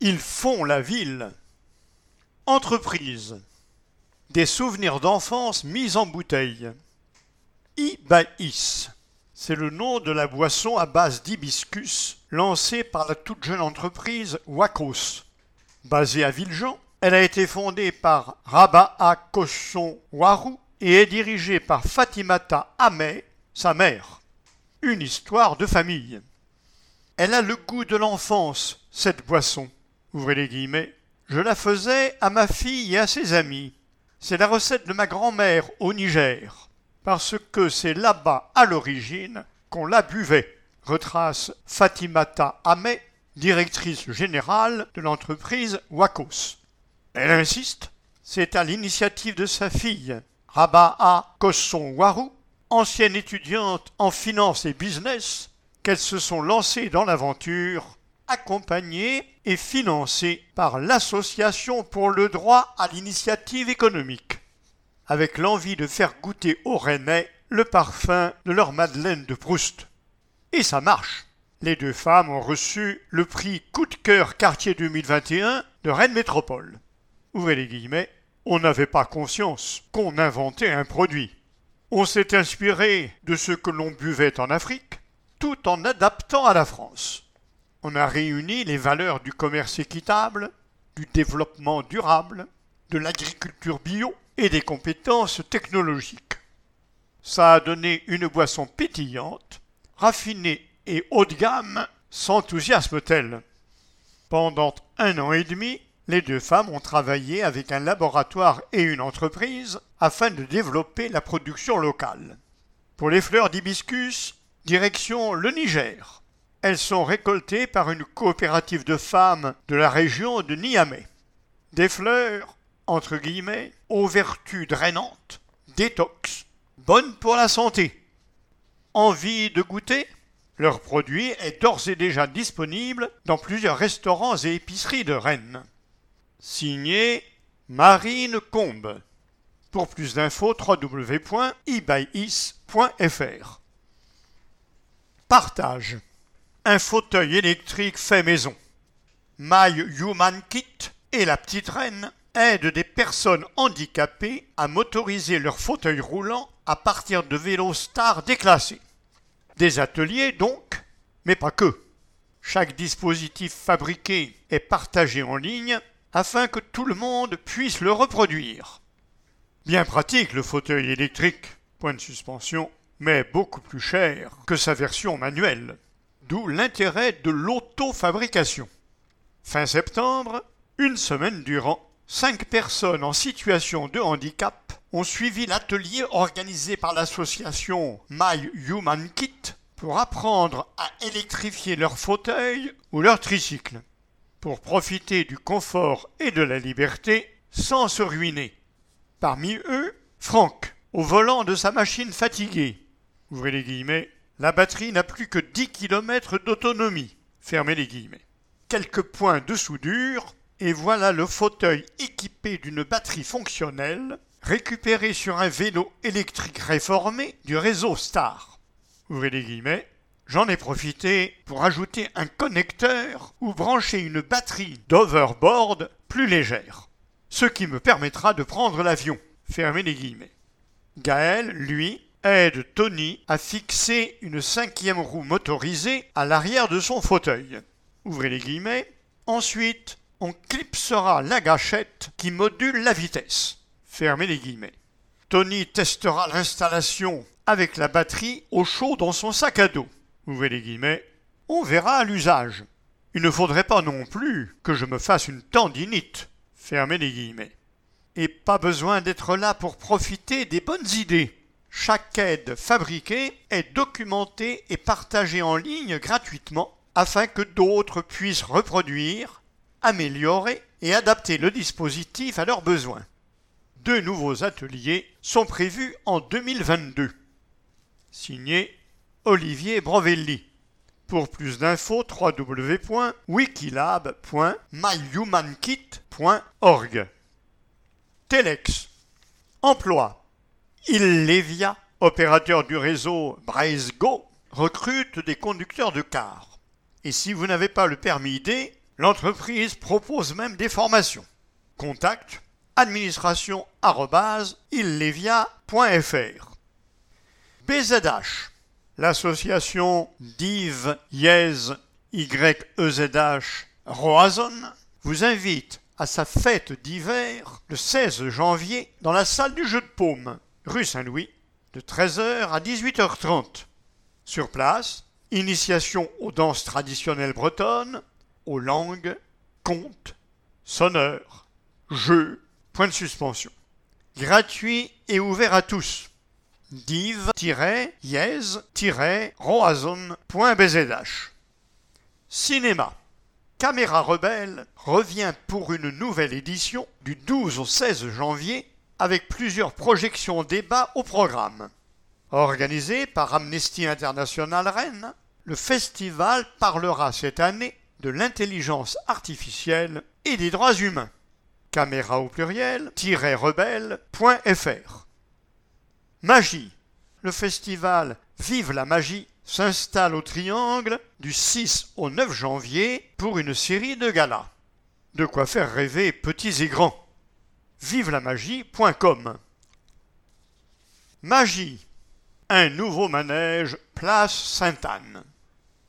Ils font la ville. Entreprise. Des souvenirs d'enfance mis en bouteille. Ibaïs. C'est le nom de la boisson à base d'hibiscus lancée par la toute jeune entreprise Wakos. Basée à Villejean, elle a été fondée par Raba'a Kosson Waru et est dirigée par Fatimata Ahmed, sa mère. Une histoire de famille. Elle a le goût de l'enfance, cette boisson. Ouvrez les guillemets. Je la faisais à ma fille et à ses amis. C'est la recette de ma grand-mère au Niger, parce que c'est là-bas, à l'origine, qu'on la buvait, retrace Fatimata Ahmed, directrice générale de l'entreprise Wakos. Elle insiste, c'est à l'initiative de sa fille, Raba'a Kosson Waru, ancienne étudiante en finance et business, qu'elles se sont lancées dans l'aventure, accompagnées et financées par l'Association pour le droit à l'initiative économique, avec l'envie de faire goûter aux Rennais le parfum de leur Madeleine de Proust. Et ça marche. Les deux femmes ont reçu le prix Coup de cœur quartier 2021 de Rennes Métropole. Ouvrez les guillemets. On n'avait pas conscience qu'on inventait un produit. On s'est inspiré de ce que l'on buvait en Afrique, tout en adaptant à la France. On a réuni les valeurs du commerce équitable, du développement durable, de l'agriculture bio et des compétences technologiques. Ça a donné une boisson pétillante, raffinée et haut de gamme, s'enthousiasme-t-elle. Pendant un an et demi, les deux femmes ont travaillé avec un laboratoire et une entreprise afin de développer la production locale. Pour les fleurs d'hibiscus, direction le Niger. Elles sont récoltées par une coopérative de femmes de la région de Niamey. Des fleurs, entre guillemets, aux vertus drainantes, détox, bonnes pour la santé. Envie de goûter? Leur produit est d'ores et déjà disponible dans plusieurs restaurants et épiceries de Rennes. Signé Marine Combe. Pour plus d'infos, www.ebyis.fr. Partage. Un fauteuil électrique fait maison. My Human Kit et la petite reine aident des personnes handicapées à motoriser leur fauteuil roulant à partir de vélos stars déclassés. Des ateliers donc, mais pas que. Chaque dispositif fabriqué est partagé en ligne afin que tout le monde puisse le reproduire. Bien pratique le fauteuil électrique, point de suspension, mais beaucoup plus cher que sa version manuelle, d'où l'intérêt de l'auto-fabrication. Fin septembre, une semaine durant, cinq personnes en situation de handicap ont suivi l'atelier organisé par l'association My Human Kit pour apprendre à électrifier leur fauteuil ou leur tricycle, pour profiter du confort et de la liberté sans se ruiner. Parmi eux, Franck, au volant de sa machine fatiguée. Ouvrez les guillemets. La batterie n'a plus que 10 km d'autonomie. Fermez les guillemets. Quelques points de soudure, et voilà le fauteuil équipé d'une batterie fonctionnelle, récupéré sur un vélo électrique réformé du réseau Star. Ouvrez les guillemets. J'en ai profité pour ajouter un connecteur ou brancher une batterie d'overboard plus légère ce qui me permettra de prendre l'avion. Fermez les guillemets. Gaël, lui, aide Tony à fixer une cinquième roue motorisée à l'arrière de son fauteuil. Ouvrez les guillemets. Ensuite, on clipsera la gâchette qui module la vitesse. Fermez les guillemets. Tony testera l'installation avec la batterie au chaud dans son sac à dos. Ouvrez les guillemets. On verra l'usage. Il ne faudrait pas non plus que je me fasse une tendinite. Fermez les guillemets. Et pas besoin d'être là pour profiter des bonnes idées. Chaque aide fabriquée est documentée et partagée en ligne gratuitement afin que d'autres puissent reproduire, améliorer et adapter le dispositif à leurs besoins. Deux nouveaux ateliers sont prévus en 2022. Signé Olivier Brovelli. Pour plus d'infos, www.wikilab.myhumankit.org. Telex. Emploi. Illevia, opérateur du réseau Braze Go, recrute des conducteurs de cars. Et si vous n'avez pas le permis D, L'entreprise propose même des formations. Contact administration@illevia.fr. BZH, l'association Div Yez YEZH Roazon vous invite à sa fête d'hiver le 16 janvier dans la salle du jeu de paume, rue Saint-Louis, de 13h à 18h30. Sur place, initiation aux danses traditionnelles bretonnes, aux langues, contes, sonneurs, jeux, point de suspension. Gratuit et ouvert à tous. div-yes-roazon.bzh Cinéma. Caméra Rebelle revient pour une nouvelle édition du 12 au 16 janvier avec plusieurs projections débats au programme. Organisé par Amnesty International Rennes, le festival parlera cette année de l'intelligence artificielle et des droits humains. Caméra au pluriel-rebelle.fr Magie. Le festival Vive la magie s'installe au Triangle du 6 au 9 janvier pour une série de galas. De quoi faire rêver petits et grands. Vive la magie.com Magie. Un nouveau manège place Sainte-Anne.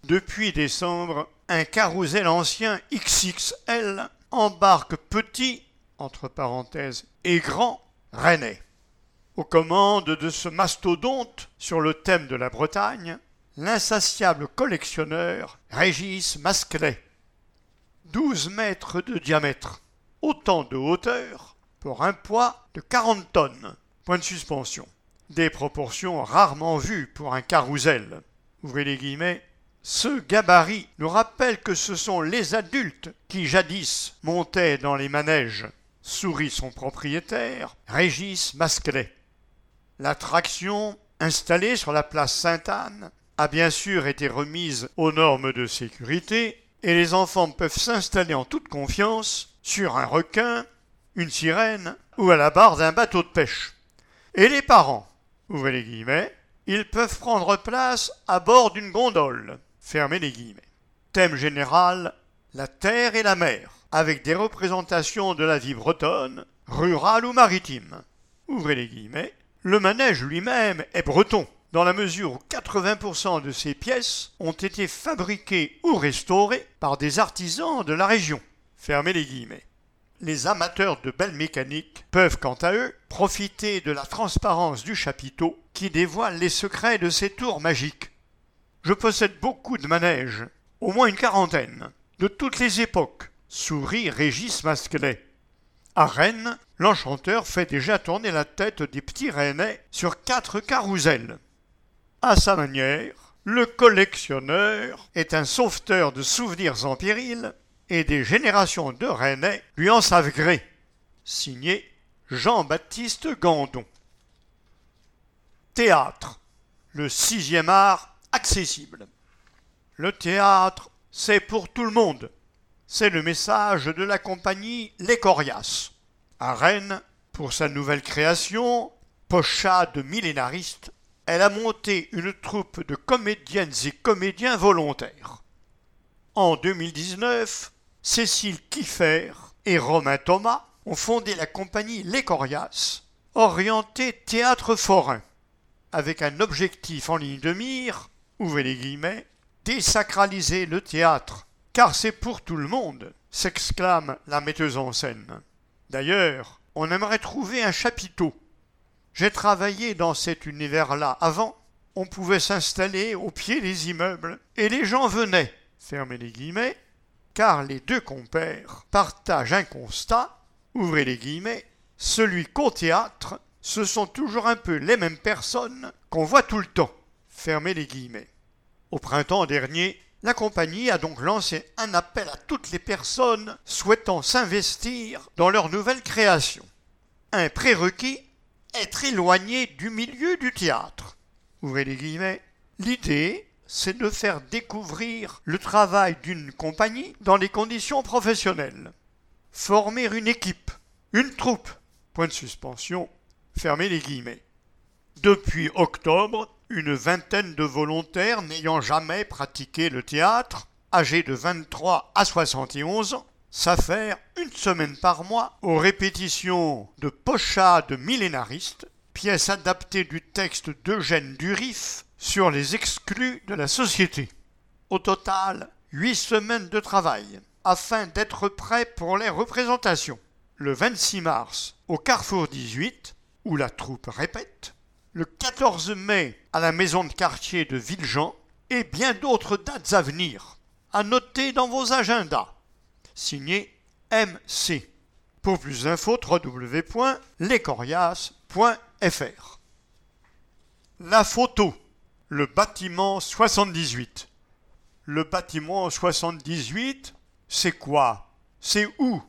Depuis décembre, un carrousel ancien XXL embarque petit, entre parenthèses, et grand rennais. Aux commandes de ce mastodonte sur le thème de la Bretagne, l'insatiable collectionneur Régis Masclet. 12 mètres de diamètre, autant de hauteur pour un poids de 40 tonnes. Point de suspension. Des proportions rarement vues pour un carrousel. Ouvrez les guillemets. Ce gabarit nous rappelle que ce sont les adultes qui jadis montaient dans les manèges, sourit son propriétaire, Régis Masclet. L'attraction, installée sur la place Sainte-Anne, a bien sûr été remise aux normes de sécurité et les enfants peuvent s'installer en toute confiance sur un requin, une sirène ou à la barre d'un bateau de pêche. Et les parents, ouvrez les guillemets, ils peuvent prendre place à bord d'une gondole, fermez les guillemets. Thème général, la terre et la mer, avec des représentations de la vie bretonne, rurale ou maritime. Ouvrez les guillemets, le manège lui-même est breton dans la mesure où 80% de ces pièces ont été fabriquées ou restaurées par des artisans de la région. Fermez les guillemets. Les amateurs de belles mécaniques peuvent quant à eux profiter de la transparence du chapiteau qui dévoile les secrets de ces tours magiques. Je possède beaucoup de manèges, au moins une quarantaine, de toutes les époques, sourit Régis Masquelet. À Rennes, l'enchanteur fait déjà tourner la tête des petits Rennais sur quatre carousels. À sa manière, le collectionneur est un sauveteur de souvenirs en péril et des générations de Rennais lui en savent gré. Signé Jean-Baptiste Gandon. Théâtre. Le sixième art accessible. Le théâtre, c'est pour tout le monde. C'est le message de la compagnie Les Corias. À Rennes, pour sa nouvelle création, Pochade millénariste, elle a monté une troupe de comédiennes et comédiens volontaires. En 2019, Cécile Kiffer et Romain Thomas ont fondé la compagnie Les Corias, orientée théâtre forain, avec un objectif en ligne de mire, ouvrez les guillemets, désacraliser le théâtre, car c'est pour tout le monde, s'exclame la metteuse en scène. D'ailleurs, on aimerait trouver un chapiteau j'ai travaillé dans cet univers-là avant. On pouvait s'installer au pied des immeubles et les gens venaient, fermez les guillemets, car les deux compères partagent un constat, ouvrez les guillemets, celui qu'au théâtre, ce sont toujours un peu les mêmes personnes qu'on voit tout le temps, fermez les guillemets. Au printemps dernier, la compagnie a donc lancé un appel à toutes les personnes souhaitant s'investir dans leur nouvelle création. Un prérequis être éloigné du milieu du théâtre. Ouvrez les guillemets. L'idée, c'est de faire découvrir le travail d'une compagnie dans les conditions professionnelles. Former une équipe, une troupe. Point de suspension. Fermez les guillemets. Depuis octobre, une vingtaine de volontaires n'ayant jamais pratiqué le théâtre âgés de 23 à 71 ans, s'affairent une semaine par mois aux répétitions de pochades millénaristes, pièce adaptée du texte d'Eugène Durif sur les exclus de la société. Au total, huit semaines de travail afin d'être prêt pour les représentations. Le 26 mars, au Carrefour 18, où la troupe répète, le 14 mai à la maison de quartier de Villejean et bien d'autres dates à venir. À noter dans vos agendas. Signé MC. Pour plus d'infos, www.lescorias.fr. La photo. Le bâtiment 78. Le bâtiment 78, c'est quoi? C'est où?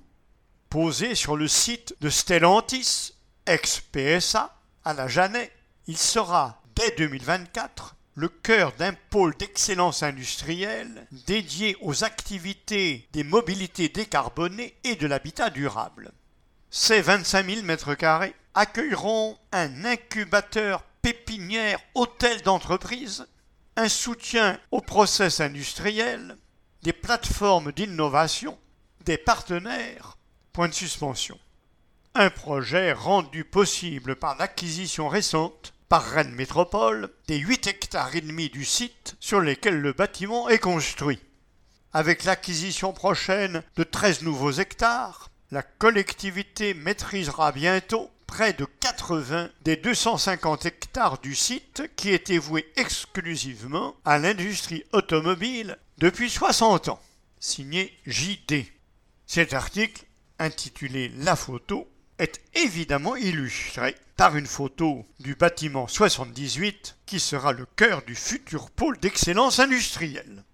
Posé sur le site de Stellantis, ex-PSA, à la Jeannet, il sera, dès 2024, le cœur d'un pôle d'excellence industrielle dédié aux activités des mobilités décarbonées et de l'habitat durable. Ces 25 000 m2 accueilleront un incubateur pépinière hôtel d'entreprise, un soutien aux process industriels, des plateformes d'innovation, des partenaires, point de suspension. Un projet rendu possible par l'acquisition récente par Rennes Métropole des 8 hectares et demi du site sur lesquels le bâtiment est construit. Avec l'acquisition prochaine de 13 nouveaux hectares, la collectivité maîtrisera bientôt près de 80 des 250 hectares du site qui étaient voués exclusivement à l'industrie automobile depuis 60 ans. Signé JD. Cet article, intitulé La photo, est évidemment illustré par une photo du bâtiment 78 qui sera le cœur du futur pôle d'excellence industrielle.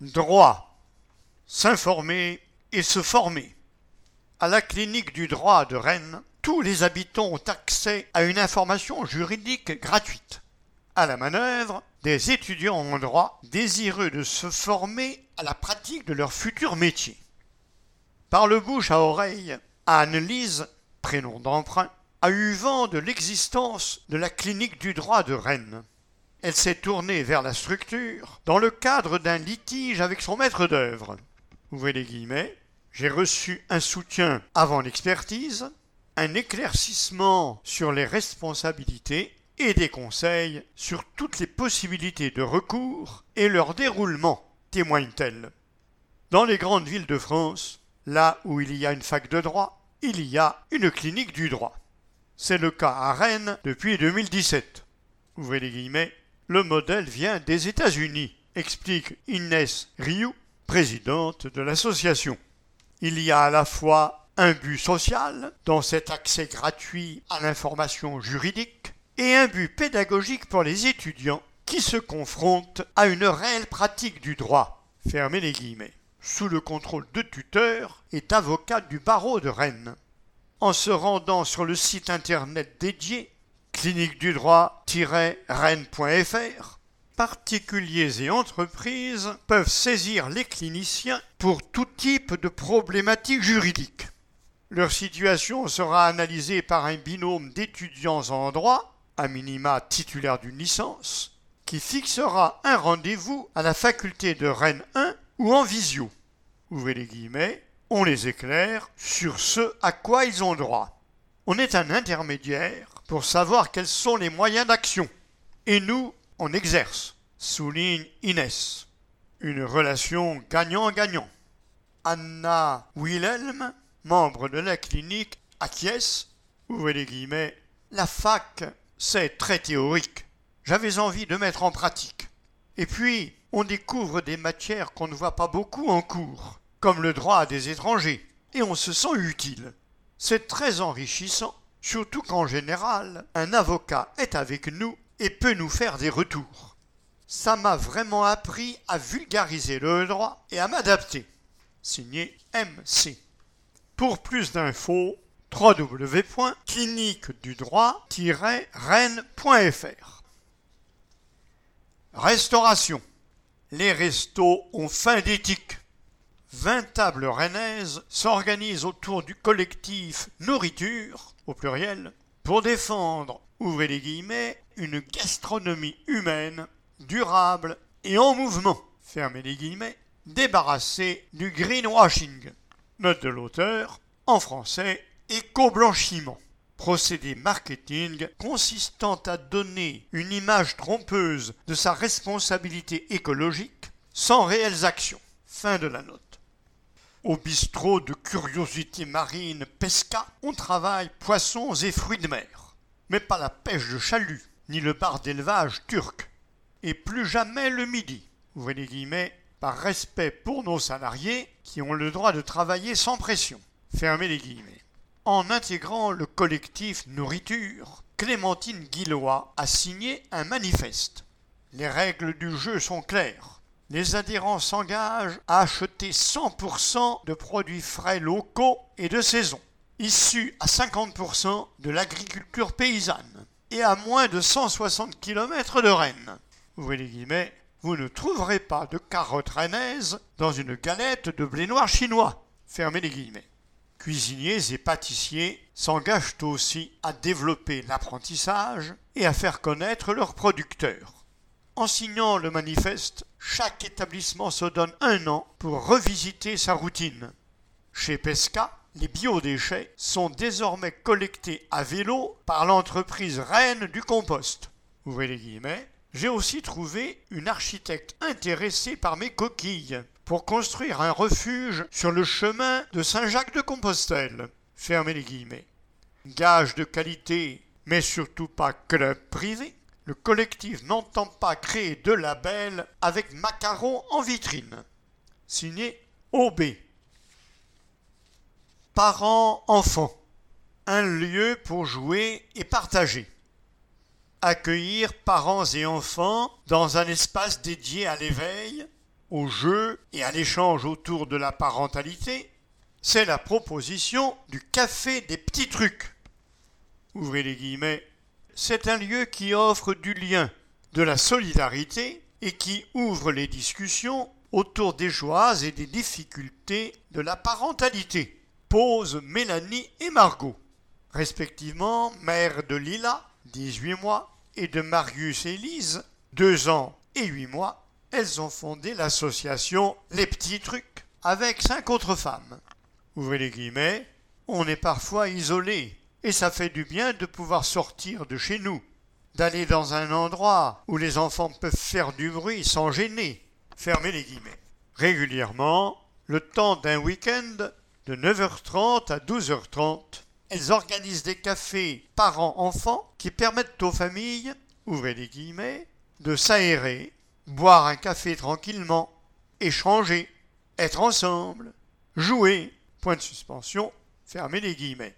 Droit. S'informer et se former. À la clinique du droit de Rennes, tous les habitants ont accès à une information juridique gratuite. À la manœuvre, des étudiants en droit désireux de se former à la pratique de leur futur métier. Par le bouche à oreille, Anne-Lise, prénom d'emprunt, a eu vent de l'existence de la clinique du droit de Rennes. Elle s'est tournée vers la structure dans le cadre d'un litige avec son maître d'œuvre. Ouvrez les guillemets. J'ai reçu un soutien avant l'expertise, un éclaircissement sur les responsabilités et des conseils sur toutes les possibilités de recours et leur déroulement, témoigne-t-elle. Dans les grandes villes de France, là où il y a une fac de droit, il y a une clinique du droit. C'est le cas à Rennes depuis 2017. Ouvrez les guillemets. Le modèle vient des États-Unis, explique Inès Rioux, présidente de l'association. Il y a à la fois un but social dans cet accès gratuit à l'information juridique et un but pédagogique pour les étudiants qui se confrontent à une réelle pratique du droit. Fermez les guillemets sous le contrôle de tuteurs, est avocat du barreau de Rennes. En se rendant sur le site internet dédié clinique du droit-rennes.fr, particuliers et entreprises peuvent saisir les cliniciens pour tout type de problématiques juridiques. Leur situation sera analysée par un binôme d'étudiants en droit, à minima titulaire d'une licence, qui fixera un rendez-vous à la faculté de Rennes 1 ou en visio. Ouvrez les guillemets, on les éclaire sur ce à quoi ils ont droit. On est un intermédiaire pour savoir quels sont les moyens d'action. Et nous, on exerce, souligne Inès. Une relation gagnant-gagnant. Anna Wilhelm, membre de la clinique, acquiesce, ouvrez les guillemets, la fac, c'est très théorique. J'avais envie de mettre en pratique. Et puis, on découvre des matières qu'on ne voit pas beaucoup en cours, comme le droit des étrangers, et on se sent utile. C'est très enrichissant, surtout qu'en général, un avocat est avec nous et peut nous faire des retours. Ça m'a vraiment appris à vulgariser le droit et à m'adapter. Signé MC. Pour plus d'infos, www.cliniquedudroit-rennes.fr Restauration les restos ont fin d'éthique. Vingt tables rennaises s'organisent autour du collectif Nourriture, au pluriel, pour défendre, ouvrez les guillemets, une gastronomie humaine, durable et en mouvement, fermez les guillemets, débarrassé du greenwashing. Note de l'auteur, en français, éco-blanchiment. Procédé marketing consistant à donner une image trompeuse de sa responsabilité écologique sans réelles actions. Fin de la note. Au bistrot de curiosité marine Pesca, on travaille poissons et fruits de mer. Mais pas la pêche de chalut, ni le bar d'élevage turc. Et plus jamais le midi. Ouvrez les guillemets, par respect pour nos salariés qui ont le droit de travailler sans pression. Fermez les guillemets. En intégrant le collectif Nourriture, Clémentine Guillois a signé un manifeste. Les règles du jeu sont claires. Les adhérents s'engagent à acheter 100% de produits frais locaux et de saison, issus à 50% de l'agriculture paysanne et à moins de 160 km de Rennes. Les guillemets, vous ne trouverez pas de carottes rennaises dans une galette de blé noir chinois. Fermez les guillemets cuisiniers et pâtissiers s'engagent aussi à développer l'apprentissage et à faire connaître leurs producteurs. En signant le manifeste, chaque établissement se donne un an pour revisiter sa routine. Chez Pesca, les biodéchets sont désormais collectés à vélo par l'entreprise reine du compost. Ouvrez les guillemets. J'ai aussi trouvé une architecte intéressée par mes coquilles pour construire un refuge sur le chemin de Saint-Jacques-de-Compostelle. Fermez les guillemets. Gage de qualité, mais surtout pas club privé, le collectif n'entend pas créer de label avec macarons en vitrine. Signé OB. Parents-enfants. Un lieu pour jouer et partager. Accueillir parents et enfants dans un espace dédié à l'éveil, au jeu et à l'échange autour de la parentalité, c'est la proposition du café des petits trucs. Ouvrez les guillemets. C'est un lieu qui offre du lien, de la solidarité et qui ouvre les discussions autour des joies et des difficultés de la parentalité. Mélanie et Margot, respectivement mère de Lila, 18 mois, et de Marius et Lise, 2 ans et 8 mois, elles ont fondé l'association Les Petits Trucs avec cinq autres femmes. Ouvrez les guillemets, on est parfois isolé et ça fait du bien de pouvoir sortir de chez nous, d'aller dans un endroit où les enfants peuvent faire du bruit sans gêner. Fermez les guillemets. Régulièrement, le temps d'un week-end, de 9h30 à 12h30, elles organisent des cafés parents-enfants qui permettent aux familles, ouvrez les guillemets, de s'aérer boire un café tranquillement, échanger, être ensemble, jouer, point de suspension, fermez les guillemets.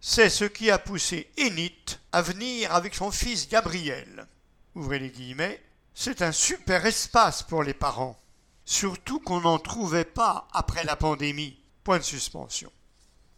C'est ce qui a poussé Enid à venir avec son fils Gabriel. Ouvrez les guillemets. C'est un super espace pour les parents. Surtout qu'on n'en trouvait pas après la pandémie. Point de suspension.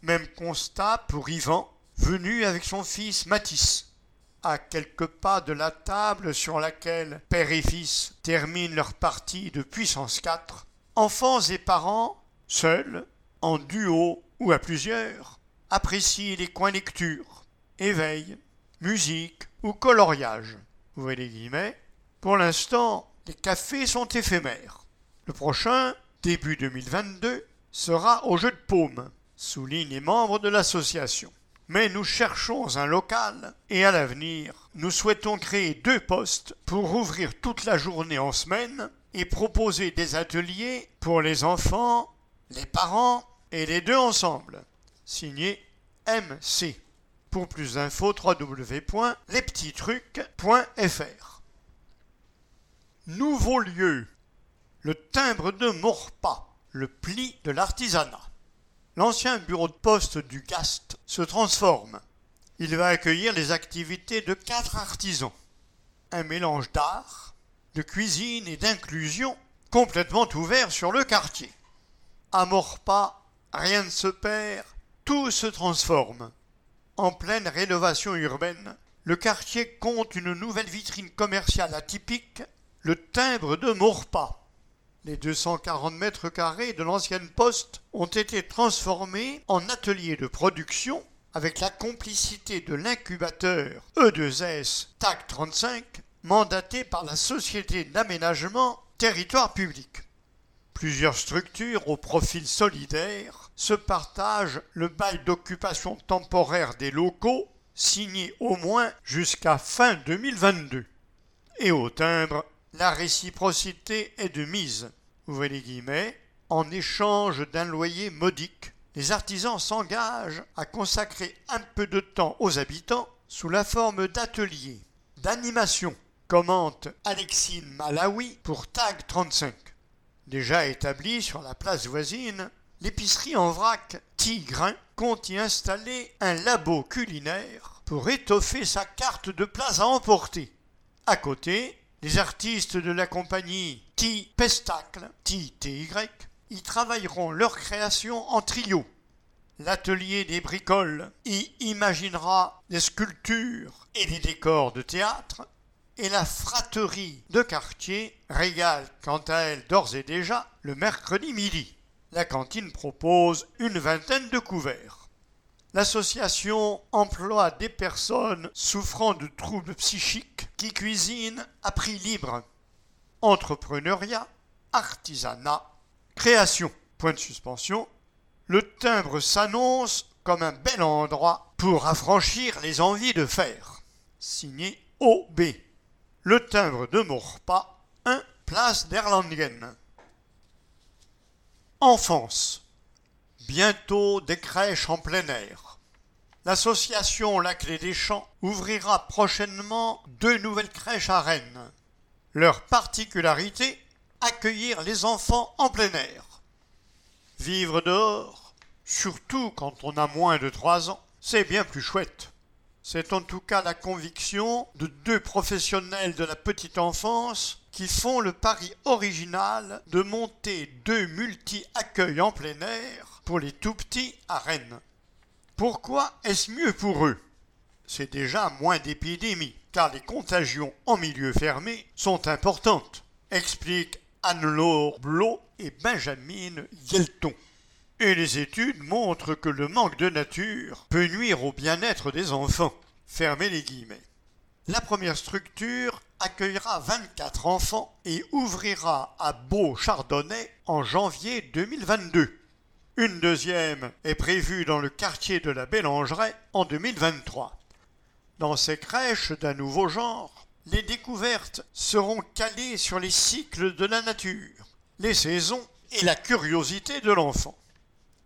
Même constat pour Yvan, venu avec son fils Matisse à quelques pas de la table sur laquelle père et fils terminent leur partie de puissance 4, enfants et parents, seuls, en duo ou à plusieurs, apprécient les coins lecture, éveil, musique ou coloriage. Les. Pour l'instant, les cafés sont éphémères. Le prochain, début 2022, sera au jeu de paume, soulignent les membres de l'association mais nous cherchons un local et à l'avenir, nous souhaitons créer deux postes pour ouvrir toute la journée en semaine et proposer des ateliers pour les enfants, les parents et les deux ensemble. Signé MC. Pour plus d'infos. Nouveau lieu. Le timbre de Maurepas, le pli de l'artisanat l'ancien bureau de poste du GAST se transforme. Il va accueillir les activités de quatre artisans. Un mélange d'art, de cuisine et d'inclusion complètement ouvert sur le quartier. À pas, rien ne se perd, tout se transforme. En pleine rénovation urbaine, le quartier compte une nouvelle vitrine commerciale atypique, le timbre de Maurepas. Les 240 mètres carrés de l'ancienne poste ont été transformés en atelier de production avec la complicité de l'incubateur E2S TAC 35 mandaté par la société d'aménagement territoire public. Plusieurs structures au profil solidaire se partagent le bail d'occupation temporaire des locaux signé au moins jusqu'à fin 2022. Et au timbre, la réciprocité est de mise. En échange d'un loyer modique, les artisans s'engagent à consacrer un peu de temps aux habitants sous la forme d'ateliers, d'animation, commente Alexine Malawi pour Tag 35. Déjà établie sur la place voisine, l'épicerie en vrac Tigrin compte y installer un labo culinaire pour étoffer sa carte de plats à emporter. À côté, les artistes de la compagnie T Pestacle, TTY, y travailleront leur création en trio. L'atelier des bricoles y imaginera des sculptures et des décors de théâtre, et la fraterie de quartier régale quant à elle d'ores et déjà le mercredi midi. La cantine propose une vingtaine de couverts. L'association emploie des personnes souffrant de troubles psychiques qui cuisinent à prix libre. Entrepreneuriat, artisanat, création. Point de suspension. Le timbre s'annonce comme un bel endroit pour affranchir les envies de faire. Signé OB. Le timbre de Maurepas, 1 place d'Erlangen. Enfance. Bientôt des crèches en plein air. L'association La Clé des Champs ouvrira prochainement deux nouvelles crèches à Rennes. Leur particularité accueillir les enfants en plein air. Vivre dehors, surtout quand on a moins de trois ans, c'est bien plus chouette. C'est en tout cas la conviction de deux professionnels de la petite enfance qui font le pari original de monter deux multi-accueils en plein air les tout petits à Rennes. Pourquoi est-ce mieux pour eux? C'est déjà moins d'épidémies, car les contagions en milieu fermé sont importantes, explique Anne-Laure Blot et Benjamin Yelton. Et les études montrent que le manque de nature peut nuire au bien-être des enfants. Fermez les guillemets. La première structure accueillera 24 enfants et ouvrira à Beau-Chardonnay en janvier 2022. Une deuxième est prévue dans le quartier de la Bélangeraie en 2023. Dans ces crèches d'un nouveau genre, les découvertes seront calées sur les cycles de la nature, les saisons et la curiosité de l'enfant.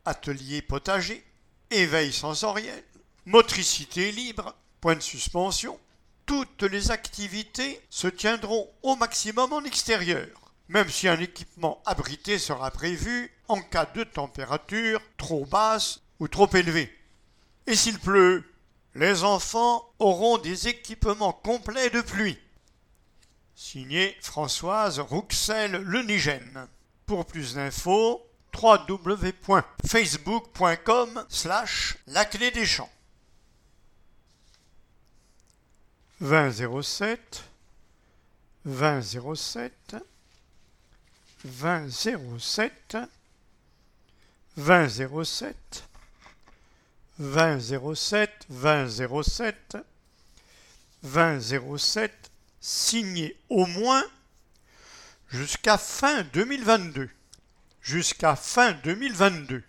Atelier potager, éveil sensoriel, motricité libre, point de suspension, toutes les activités se tiendront au maximum en extérieur, même si un équipement abrité sera prévu en cas de température trop basse ou trop élevée. Et s'il pleut, les enfants auront des équipements complets de pluie. Signé Françoise Rouxel-Lenigène. Pour plus d'infos, www.facebook.com slash la clé des champs. 2007, 2007, 2007, 2007, 2007, 2007, 2007, signé au moins jusqu'à fin 2022. Jusqu'à fin 2022.